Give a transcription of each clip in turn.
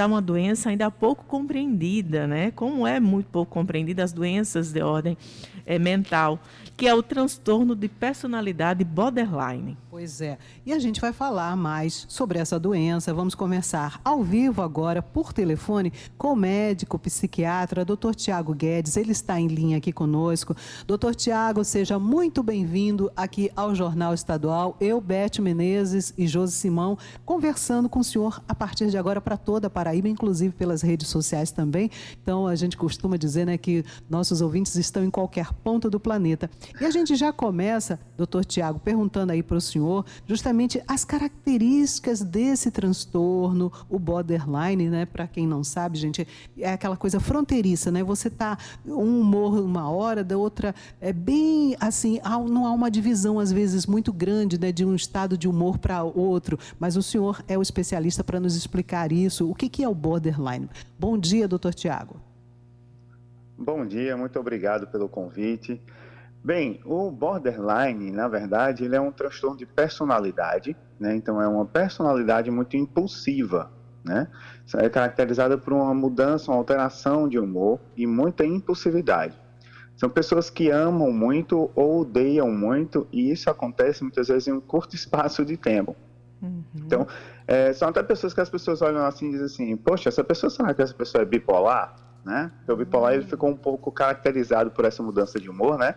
é uma doença ainda pouco compreendida, né? Como é muito pouco compreendida as doenças de ordem é, mental, que é o transtorno de personalidade borderline. Pois é. E a gente vai falar mais sobre essa doença. Vamos começar ao vivo agora, por telefone, com o médico psiquiatra, Dr. Tiago Guedes. Ele está em linha aqui conosco. Doutor Tiago, seja muito bem-vindo aqui ao Jornal Estadual. Eu, Beth Menezes e Josi Simão, conversando com o senhor a partir de agora para toda a Paraíba, inclusive pelas redes sociais também. Então, a gente costuma dizer né, que nossos ouvintes estão em qualquer ponto do planeta. E a gente já começa, doutor Tiago, perguntando aí para o senhor senhor justamente as características desse transtorno, o borderline, né? Para quem não sabe, gente, é aquela coisa fronteiriça, né? Você tá um humor uma hora, da outra é bem assim, não há uma divisão às vezes muito grande, né, de um estado de humor para outro, mas o senhor é o especialista para nos explicar isso. O que que é o borderline? Bom dia, doutor Tiago. Bom dia, muito obrigado pelo convite. Bem, o borderline, na verdade, ele é um transtorno de personalidade, né? Então é uma personalidade muito impulsiva, né? É caracterizada por uma mudança, uma alteração de humor e muita impulsividade. São pessoas que amam muito ou odeiam muito e isso acontece muitas vezes em um curto espaço de tempo. Uhum. Então, é, são até pessoas que as pessoas olham assim e dizem assim, poxa, essa pessoa, será que essa pessoa é bipolar? Né? O bipolar ele ficou um pouco caracterizado por essa mudança de humor, né?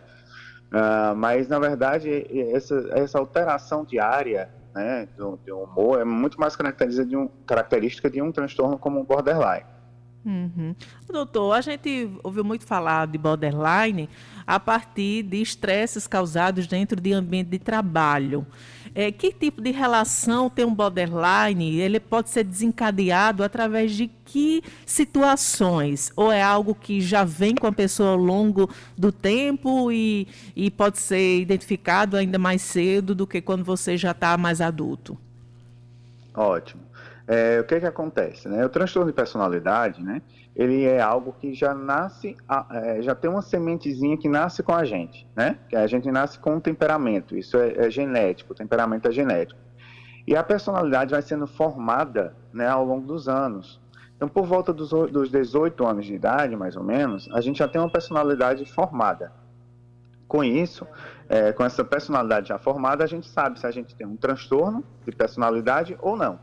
Uh, mas, na verdade, essa, essa alteração diária né, do, do, humor é muito mais característica de um, característica de um transtorno como o borderline. Uhum. Doutor, a gente ouviu muito falar de borderline a partir de estresses causados dentro de ambiente de trabalho. É, que tipo de relação tem um borderline? Ele pode ser desencadeado através de que situações? Ou é algo que já vem com a pessoa ao longo do tempo e, e pode ser identificado ainda mais cedo do que quando você já está mais adulto? Ótimo. É, o que que acontece? Né? O transtorno de personalidade, né? ele é algo que já nasce, é, já tem uma sementezinha que nasce com a gente, né? Que a gente nasce com um temperamento, isso é, é genético, o temperamento é genético. E a personalidade vai sendo formada né, ao longo dos anos. Então, por volta dos, dos 18 anos de idade, mais ou menos, a gente já tem uma personalidade formada. Com isso, é, com essa personalidade já formada, a gente sabe se a gente tem um transtorno de personalidade ou não.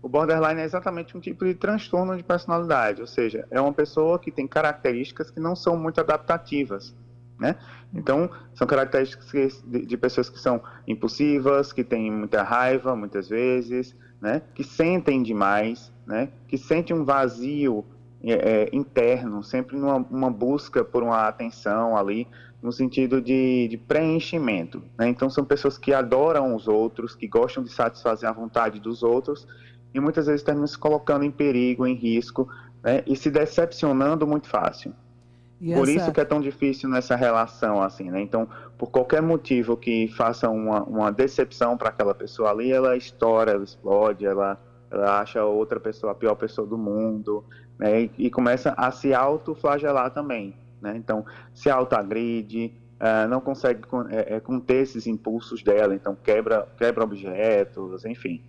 O borderline é exatamente um tipo de transtorno de personalidade, ou seja, é uma pessoa que tem características que não são muito adaptativas, né? Então, são características de, pessoas que são impulsivas, que têm muita raiva, muitas vezes, né? Que sentem demais, né? Que sentem um vazio é, é interno, sempre numa busca por uma atenção ali, no sentido de, de preenchimento. Né? Então, são pessoas que adoram os outros, que gostam de satisfazer a vontade dos outros e muitas vezes terminam se colocando em perigo, em risco, né, e se decepcionando muito fácil. E por essa... isso que é tão difícil nessa relação, assim, né? Então, por qualquer motivo que faça uma, uma decepção para aquela pessoa ali, ela estoura, ela explode, ela, ela acha outra pessoa a pior pessoa do mundo, né? E, e começa a se autoflagelar também, né? Então, se autoagride, uh, não consegue é, conter esses impulsos dela, então quebra, quebra objetos, enfim.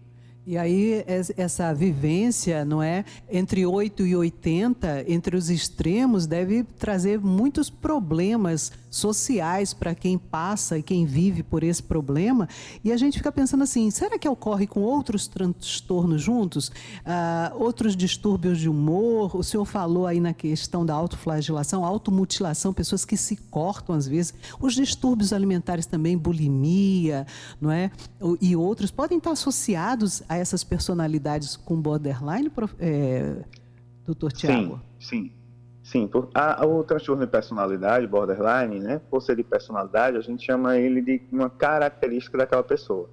E aí, essa vivência, não é? Entre 8 e 80, entre os extremos, deve trazer muitos problemas sociais para quem passa e quem vive por esse problema. E a gente fica pensando assim: será que ocorre com outros transtornos juntos? Uh, outros distúrbios de humor? O senhor falou aí na questão da autoflagelação, automutilação, pessoas que se cortam às vezes. Os distúrbios alimentares também, bulimia, não é? E outros podem estar associados a essas personalidades com borderline, é, doutor Tiago? Sim, sim. Sim, a, o transtorno de personalidade, borderline, né, por ser de personalidade, a gente chama ele de uma característica daquela pessoa.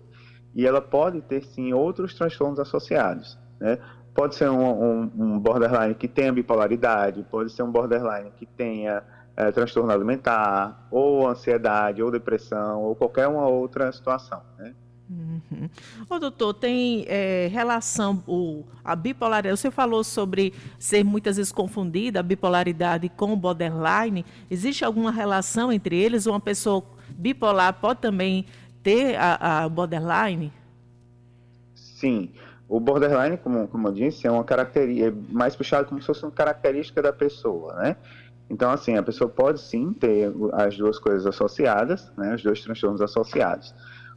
E ela pode ter, sim, outros transtornos associados. Né? Pode ser um, um, um borderline que tenha bipolaridade, pode ser um borderline que tenha é, transtorno alimentar, ou ansiedade, ou depressão, ou qualquer uma outra situação. Né? Uhum. Ô, doutor, tem é, relação, o, a bipolaridade, você falou sobre ser muitas vezes confundida, a bipolaridade com o borderline. Existe alguma relação entre eles? Uma pessoa bipolar pode também ter a, a borderline? Sim. O borderline, como, como eu disse, é uma característica, é mais puxado como se fosse uma característica da pessoa, né? Então, assim, a pessoa pode sim ter as duas coisas associadas, né, os dois transtornos associados.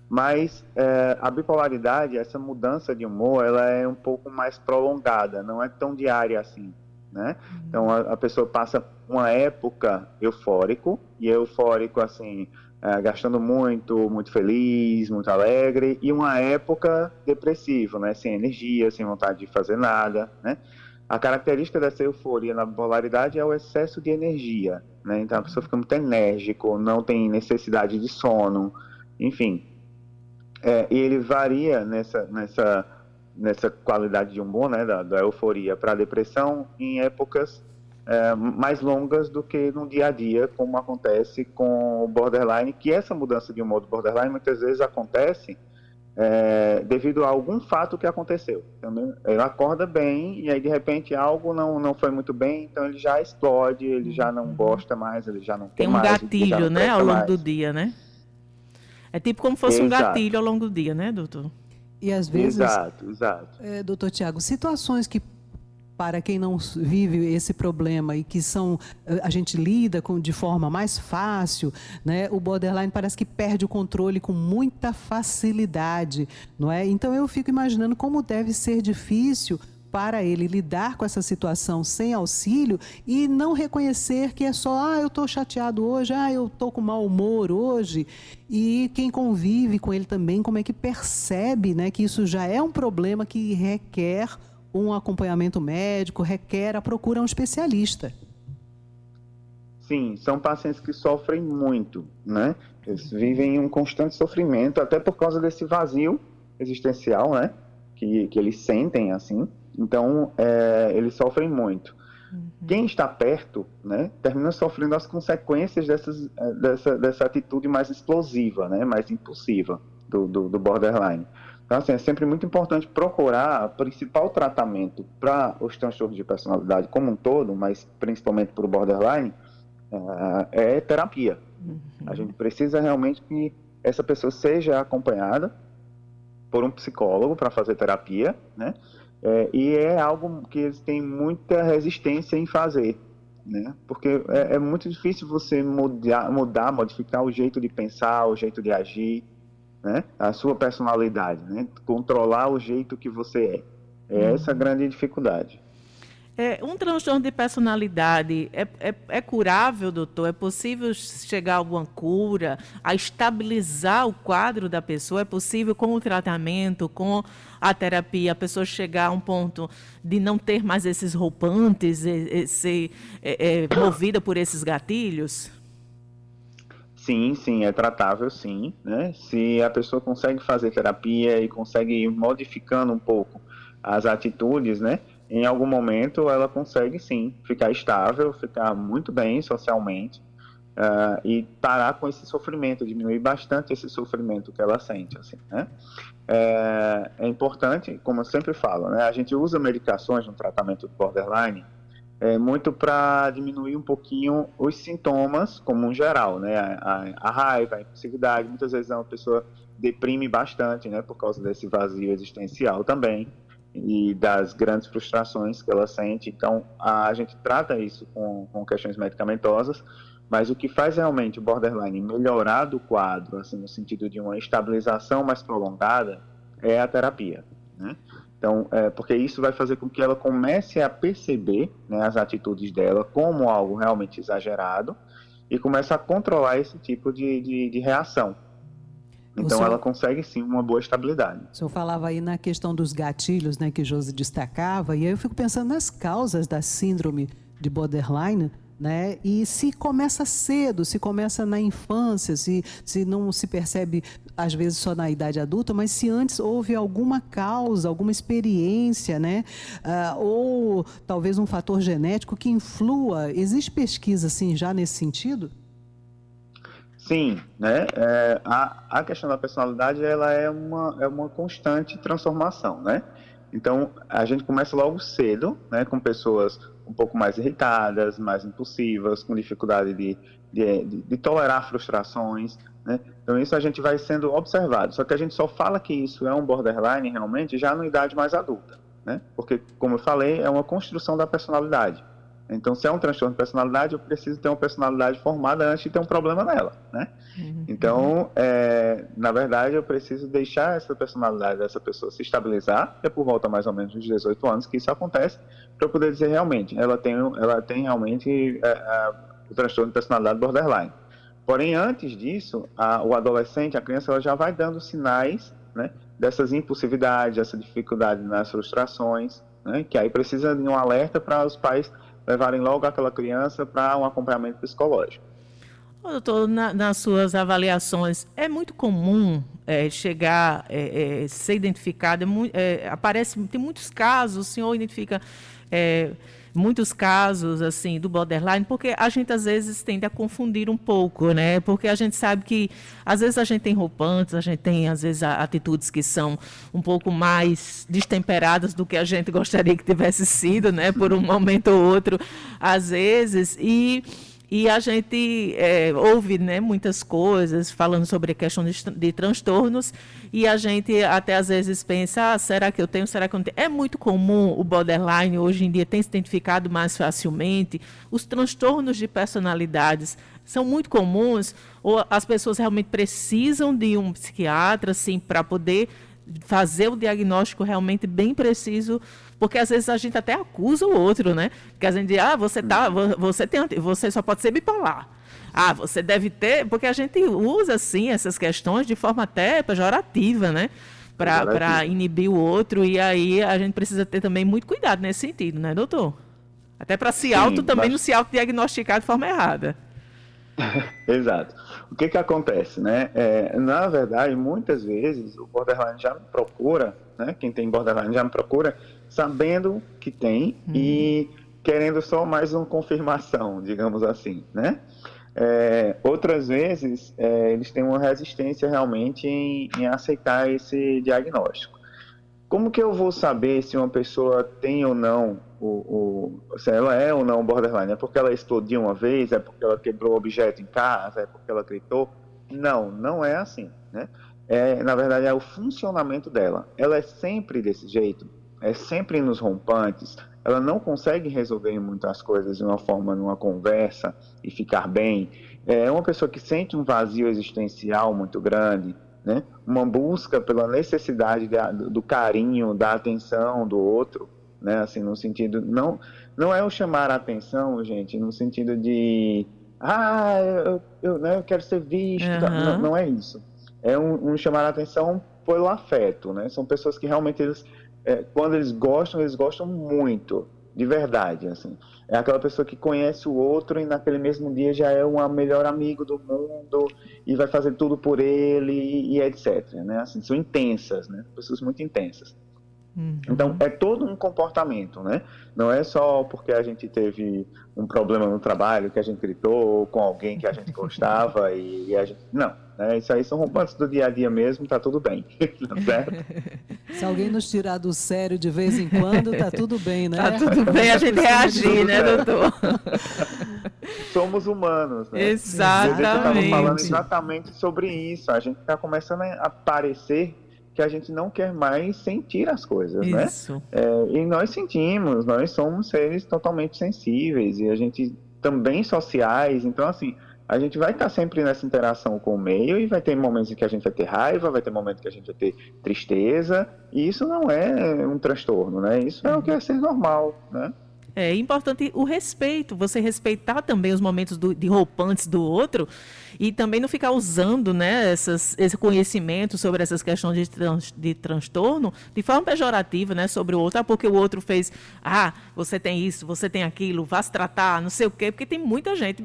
Mas é, a bipolaridade, essa mudança de humor, ela é um pouco mais prolongada, não é tão diária assim, né? Então, a, a pessoa passa uma época eufórico, e eufórico, assim, é, gastando muito, muito feliz, muito alegre, e uma época depressiva, né? Sem energia, sem vontade de fazer nada, né? A característica dessa euforia na bipolaridade é o excesso de energia, né? Então a pessoa fica muito enérgico, não tem necessidade de sono, enfim. É, e ele varia nessa, nessa, nessa qualidade de humor, né, da, da euforia para a depressão em épocas é, mais longas do que no dia a dia, como acontece com o borderline, que essa mudança de humor do borderline muitas vezes acontece é, devido a algum fato que aconteceu. Entendeu? Ele acorda bem e aí de repente algo não, não foi muito bem, então ele já explode, ele já não uhum. gosta mais, ele já não tem um mais, gatilho, né, ao longo mais. do dia, né? É tipo como fosse exato. um gatilho ao longo do dia, né, doutor? E às vezes, exato, exato. É, doutor Tiago, situações que para quem não vive esse problema e que são eh, a gente lida com de forma mais fácil, né? O borderline parece que perde o controle com muita facilidade, não é? Então eu fico imaginando como deve ser difícil para ele lidar com essa situação sem auxílio e não reconhecer que é só, ah, eu estou chateado hoje, ah, eu estou com mau humor hoje. E quem convive com ele também, como é que percebe né, que isso já é um problema que requer um acompanhamento médico, requer a procura de um especialista. Sim, são pacientes que sofrem muito, né? Eles vivem em um constante sofrimento, até por causa desse vazio existencial, né? Que, que eles sentem, assim. Então, é, eles sofrem muito. Uhum. Quem está perto, né, termina sofrendo as consequências dessas, é, dessa, dessa atitude mais explosiva, né? Mais impulsiva do, do, do borderline. Então, assim, é sempre muito importante procurar o principal tratamento para os transtornos de personalidade como um todo, mas principalmente para o borderline, uh, é terapia. Uhum. A gente precisa realmente que essa pessoa seja acompanhada por um psicólogo para fazer terapia, né? É, e é algo que eles têm muita resistência em fazer, né? Porque é, é muito difícil você mudar, mudar, modificar o jeito de pensar, o jeito de agir, né? A sua personalidade, né? Controlar o jeito que você é. É uhum. essa a grande dificuldade. É, um transtorno de personalidade é, é, é, curável, doutor? É possível chegar a alguma cura, a estabilizar o quadro da pessoa? É possível, com o tratamento, com a terapia, a pessoa chegar a um ponto de não ter mais esses roupantes, e, e ser é, é, movida por esses gatilhos? Sim, sim, é tratável, sim. Né? Se a pessoa consegue fazer terapia e consegue ir modificando um pouco as atitudes, né? Em algum momento ela consegue sim ficar estável, ficar muito bem socialmente uh, e parar com esse sofrimento, diminuir bastante esse sofrimento que ela sente, assim, né? É, é importante, como eu sempre falo, né? A gente usa medicações no tratamento do borderline é, muito para diminuir um pouquinho os sintomas, como um geral, né? A, a, a, raiva, a impulsividade, muitas vezes uma pessoa deprime bastante, né? Por causa desse vazio existencial também e das grandes frustrações que ela sente. Então, a, a gente trata isso com, com questões medicamentosas, mas o que faz realmente o borderline melhorar do quadro, assim, no sentido de uma estabilização mais prolongada, é a terapia, né? Então, é, porque isso vai fazer com que ela comece a perceber né, as atitudes dela como algo realmente exagerado e comece a controlar esse tipo de, de, de reação. Então, senhor, ela consegue sim uma boa estabilidade. O senhor falava aí na questão dos gatilhos, né, que Josi destacava, e aí eu fico pensando nas causas da síndrome de borderline né? E se começa cedo, se começa na infância, se, se não se percebe às vezes só na idade adulta, mas se antes houve alguma causa, alguma experiência, né? Uh, ou talvez um fator genético que influa. Existe pesquisa assim já nesse sentido? Sim, né? É, a, a questão da personalidade ela é uma, é uma constante transformação, né? Então, a gente começa logo cedo, né, com pessoas um pouco mais irritadas, mais impulsivas, com dificuldade de, de, de, de tolerar frustrações, né? Então, isso a gente vai sendo observado. Só que a gente só fala que isso é um borderline realmente já na idade mais adulta, né? Porque, como eu falei, é uma construção da personalidade. Então, se é um transtorno de personalidade, eu preciso ter uma personalidade formada antes de ter um problema nela, né? Uhum. Então, é, na verdade, eu preciso deixar essa personalidade dessa pessoa se estabilizar, é por volta mais ou menos dos 18 anos que isso acontece, para eu poder dizer realmente, ela tem, ela tem realmente é, é, o transtorno de personalidade borderline. Porém, antes disso, a, o adolescente, a criança, ela já vai dando sinais, né, dessas impulsividades, dessa dificuldade nas frustrações, né, que aí precisa de um alerta para os pais levarem logo aquela criança para um acompanhamento psicológico. Doutor, na, nas suas avaliações, é muito comum é, chegar, é, é, ser identificado, é, é, aparece, tem muitos casos, o senhor identifica é, muitos casos assim do borderline, porque a gente às vezes tende a confundir um pouco, né? Porque a gente sabe que às vezes a gente tem roupantes, a gente tem às vezes atitudes que são um pouco mais destemperadas do que a gente gostaria que tivesse sido, né? Por um momento ou outro, às vezes e e a gente é, ouve né, muitas coisas falando sobre a questão de, de, transtornos e a gente até às vezes pensa, ah, será que eu tenho, será que eu não tenho? É muito comum o borderline, hoje em dia tem se identificado mais facilmente. Os transtornos de personalidades são muito comuns ou as pessoas realmente precisam de um psiquiatra assim, para poder fazer o diagnóstico realmente bem preciso porque às vezes a gente até acusa o outro, né? Porque a gente diz, ah, você, tá, você, tem, você só pode ser bipolar. Ah, você deve ter. Porque a gente usa, assim, essas questões de forma até pejorativa, né? Para inibir o outro. E aí a gente precisa ter também muito cuidado nesse sentido, né, doutor? Até para se auto também mas... não se autodiagnosticar de forma errada. Exato. O que que acontece, né? É, na verdade, muitas vezes o borderline já me procura, né? Quem tem borderline já me procura sabendo que tem uhum. e querendo só mais uma confirmação, digamos assim, né? É, outras vezes é, eles têm uma resistência realmente em, em, aceitar esse diagnóstico. Como que eu vou saber se uma pessoa tem ou não o, o, se ela é ou não borderline? É porque ela explodiu uma vez? É porque ela quebrou objeto em casa? É porque ela gritou? Não, não é assim, né? É, na verdade é o funcionamento dela. Ela é sempre desse jeito é sempre nos rompantes, ela não consegue resolver muitas coisas de uma forma, numa conversa e ficar bem. É uma pessoa que sente um vazio existencial muito grande, né? uma busca pela necessidade da, do carinho, da atenção do outro, né? assim, no sentido, não, não é o chamar a atenção, gente, no sentido de, ah, eu, eu, né, eu quero ser visto, uhum. não, não, é isso. É um, um chamar a atenção pelo afeto, né? São pessoas que realmente eles é, quando eles gostam, eles gostam muito, de verdade, assim. É aquela pessoa que conhece o outro e naquele mesmo dia já é o melhor amigo do mundo e vai fazer tudo por ele e, e etc, né? Assim, são intensas, né? Pessoas muito intensas. Uhum. Então, é todo um comportamento, né? Não é só porque a gente teve um problema no trabalho que a gente gritou com alguém que a gente gostava e, e a gente... Não, né? Isso aí são rompantes do dia a dia mesmo, tá tudo bem, tá certo? Se alguém nos tirar do sério de vez em quando, tá tudo bem, né? Tá tudo bem a gente reagir, né, doutor? Somos humanos, né? Exatamente. A gente estava falando exatamente sobre isso. A gente está começando a parecer que a gente não quer mais sentir as coisas, né? Isso. né? É, e nós sentimos, nós somos seres totalmente sensíveis e a gente também sociais, então assim, a gente vai estar sempre nessa interação com o meio e vai ter momentos em que a gente vai ter raiva, vai ter momentos que a gente vai ter tristeza, e isso não é um transtorno, né? Isso é o que é ser normal, né? É importante o respeito, você respeitar também os momentos do, de roupantes do outro e também não ficar usando né, essas, esse conhecimento sobre essas questões de, trans, de transtorno de forma pejorativa né, sobre o outro, ah, porque o outro fez, ah, você tem isso, você tem aquilo, vá se tratar, não sei o quê, porque tem muita gente.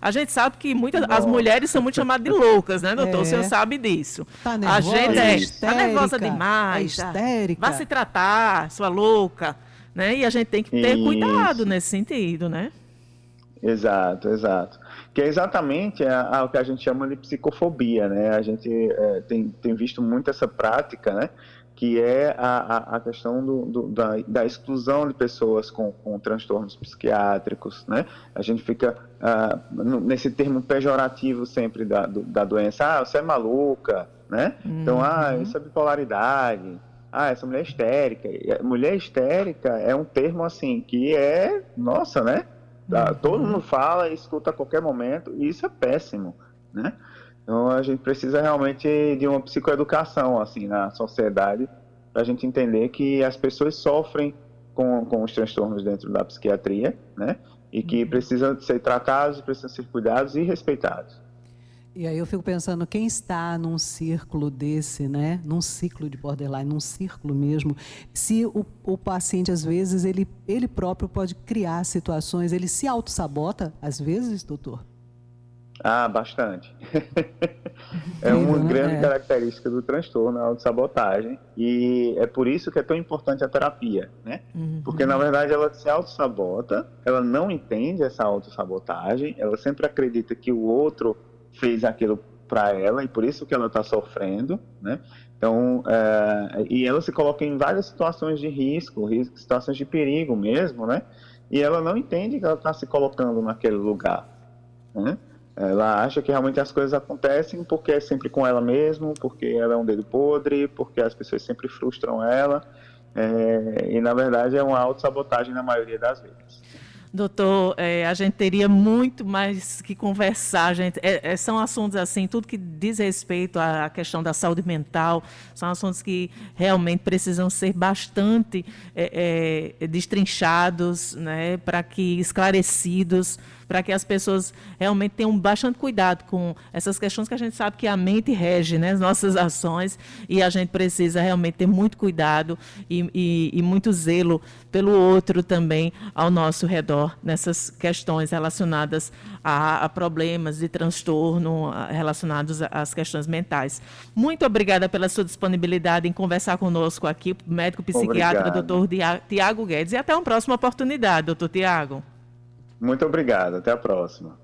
A gente sabe que muitas as mulheres são muito chamadas de loucas, né, doutor? É. O senhor sabe disso. Tá nervosa, a gente é, histérica, tá nervosa demais. É histérica. Vá se tratar, sua louca. Né? E a gente tem que ter Isso. cuidado nesse sentido, né? Exato, exato. Que é exatamente o que a gente chama de psicofobia, né? A gente é, tem, tem visto muito essa prática, né? que é a, a, a questão do, do, da, da, exclusão de pessoas com, com, transtornos psiquiátricos, né? A gente fica uh, nesse termo pejorativo sempre da, do, da doença, ah, você é maluca, né? Uhum. Então, ah, isso é bipolaridade, ah, essa mulher é histérica. Mulher histérica é um termo, assim, que é, nossa, né? Tá, uhum. Todo mundo fala, escuta a qualquer momento, e isso é péssimo, né? Então a gente precisa realmente de uma psicoeducação assim na sociedade para a gente entender que as pessoas sofrem com, com os transtornos dentro da psiquiatria, né? E que uhum. precisam ser tratados, precisam ser cuidados e respeitados. E aí eu fico pensando, quem está num círculo desse, né? Num ciclo de borderline, num círculo mesmo, se o, o paciente, às vezes, ele, ele próprio pode criar situações, ele se auto-sabota, às vezes, doutor? Ah, bastante. é uma né? grande é. característica do transtorno, a autossabotagem. E é por isso que é tão importante a terapia, né? Uhum. Porque, na verdade, ela se autossabota, ela não entende essa autossabotagem, ela sempre acredita que o outro fez aquilo para ela e por isso que ela está sofrendo, né? Então, é, e ela se coloca em várias situações de risco, situações de perigo mesmo, né? E ela não entende que ela está se colocando naquele lugar, né? Ela acha que realmente as coisas acontecem porque é sempre com ela mesma, porque ela é um dedo podre, porque as pessoas sempre frustram ela. É, e na verdade é uma autossabotagem na maioria das vezes. Doutor, é, a gente teria muito mais que conversar, gente. É, é, são assuntos assim, tudo que diz respeito à questão da saúde mental, são assuntos que realmente precisam ser bastante é, é, destrinchados, né, para que esclarecidos, para que as pessoas realmente tenham bastante cuidado com essas questões que a gente sabe que a mente rege né, as nossas ações e a gente precisa realmente ter muito cuidado e, e, e muito zelo pelo outro também ao nosso redor nessas questões relacionadas a, a problemas de transtorno relacionados às questões mentais. Muito obrigada pela sua disponibilidade em conversar conosco aqui, médico psiquiatra, doutor Tiago Guedes. E até uma próxima oportunidade, doutor Tiago. Muito obrigado. Até a próxima.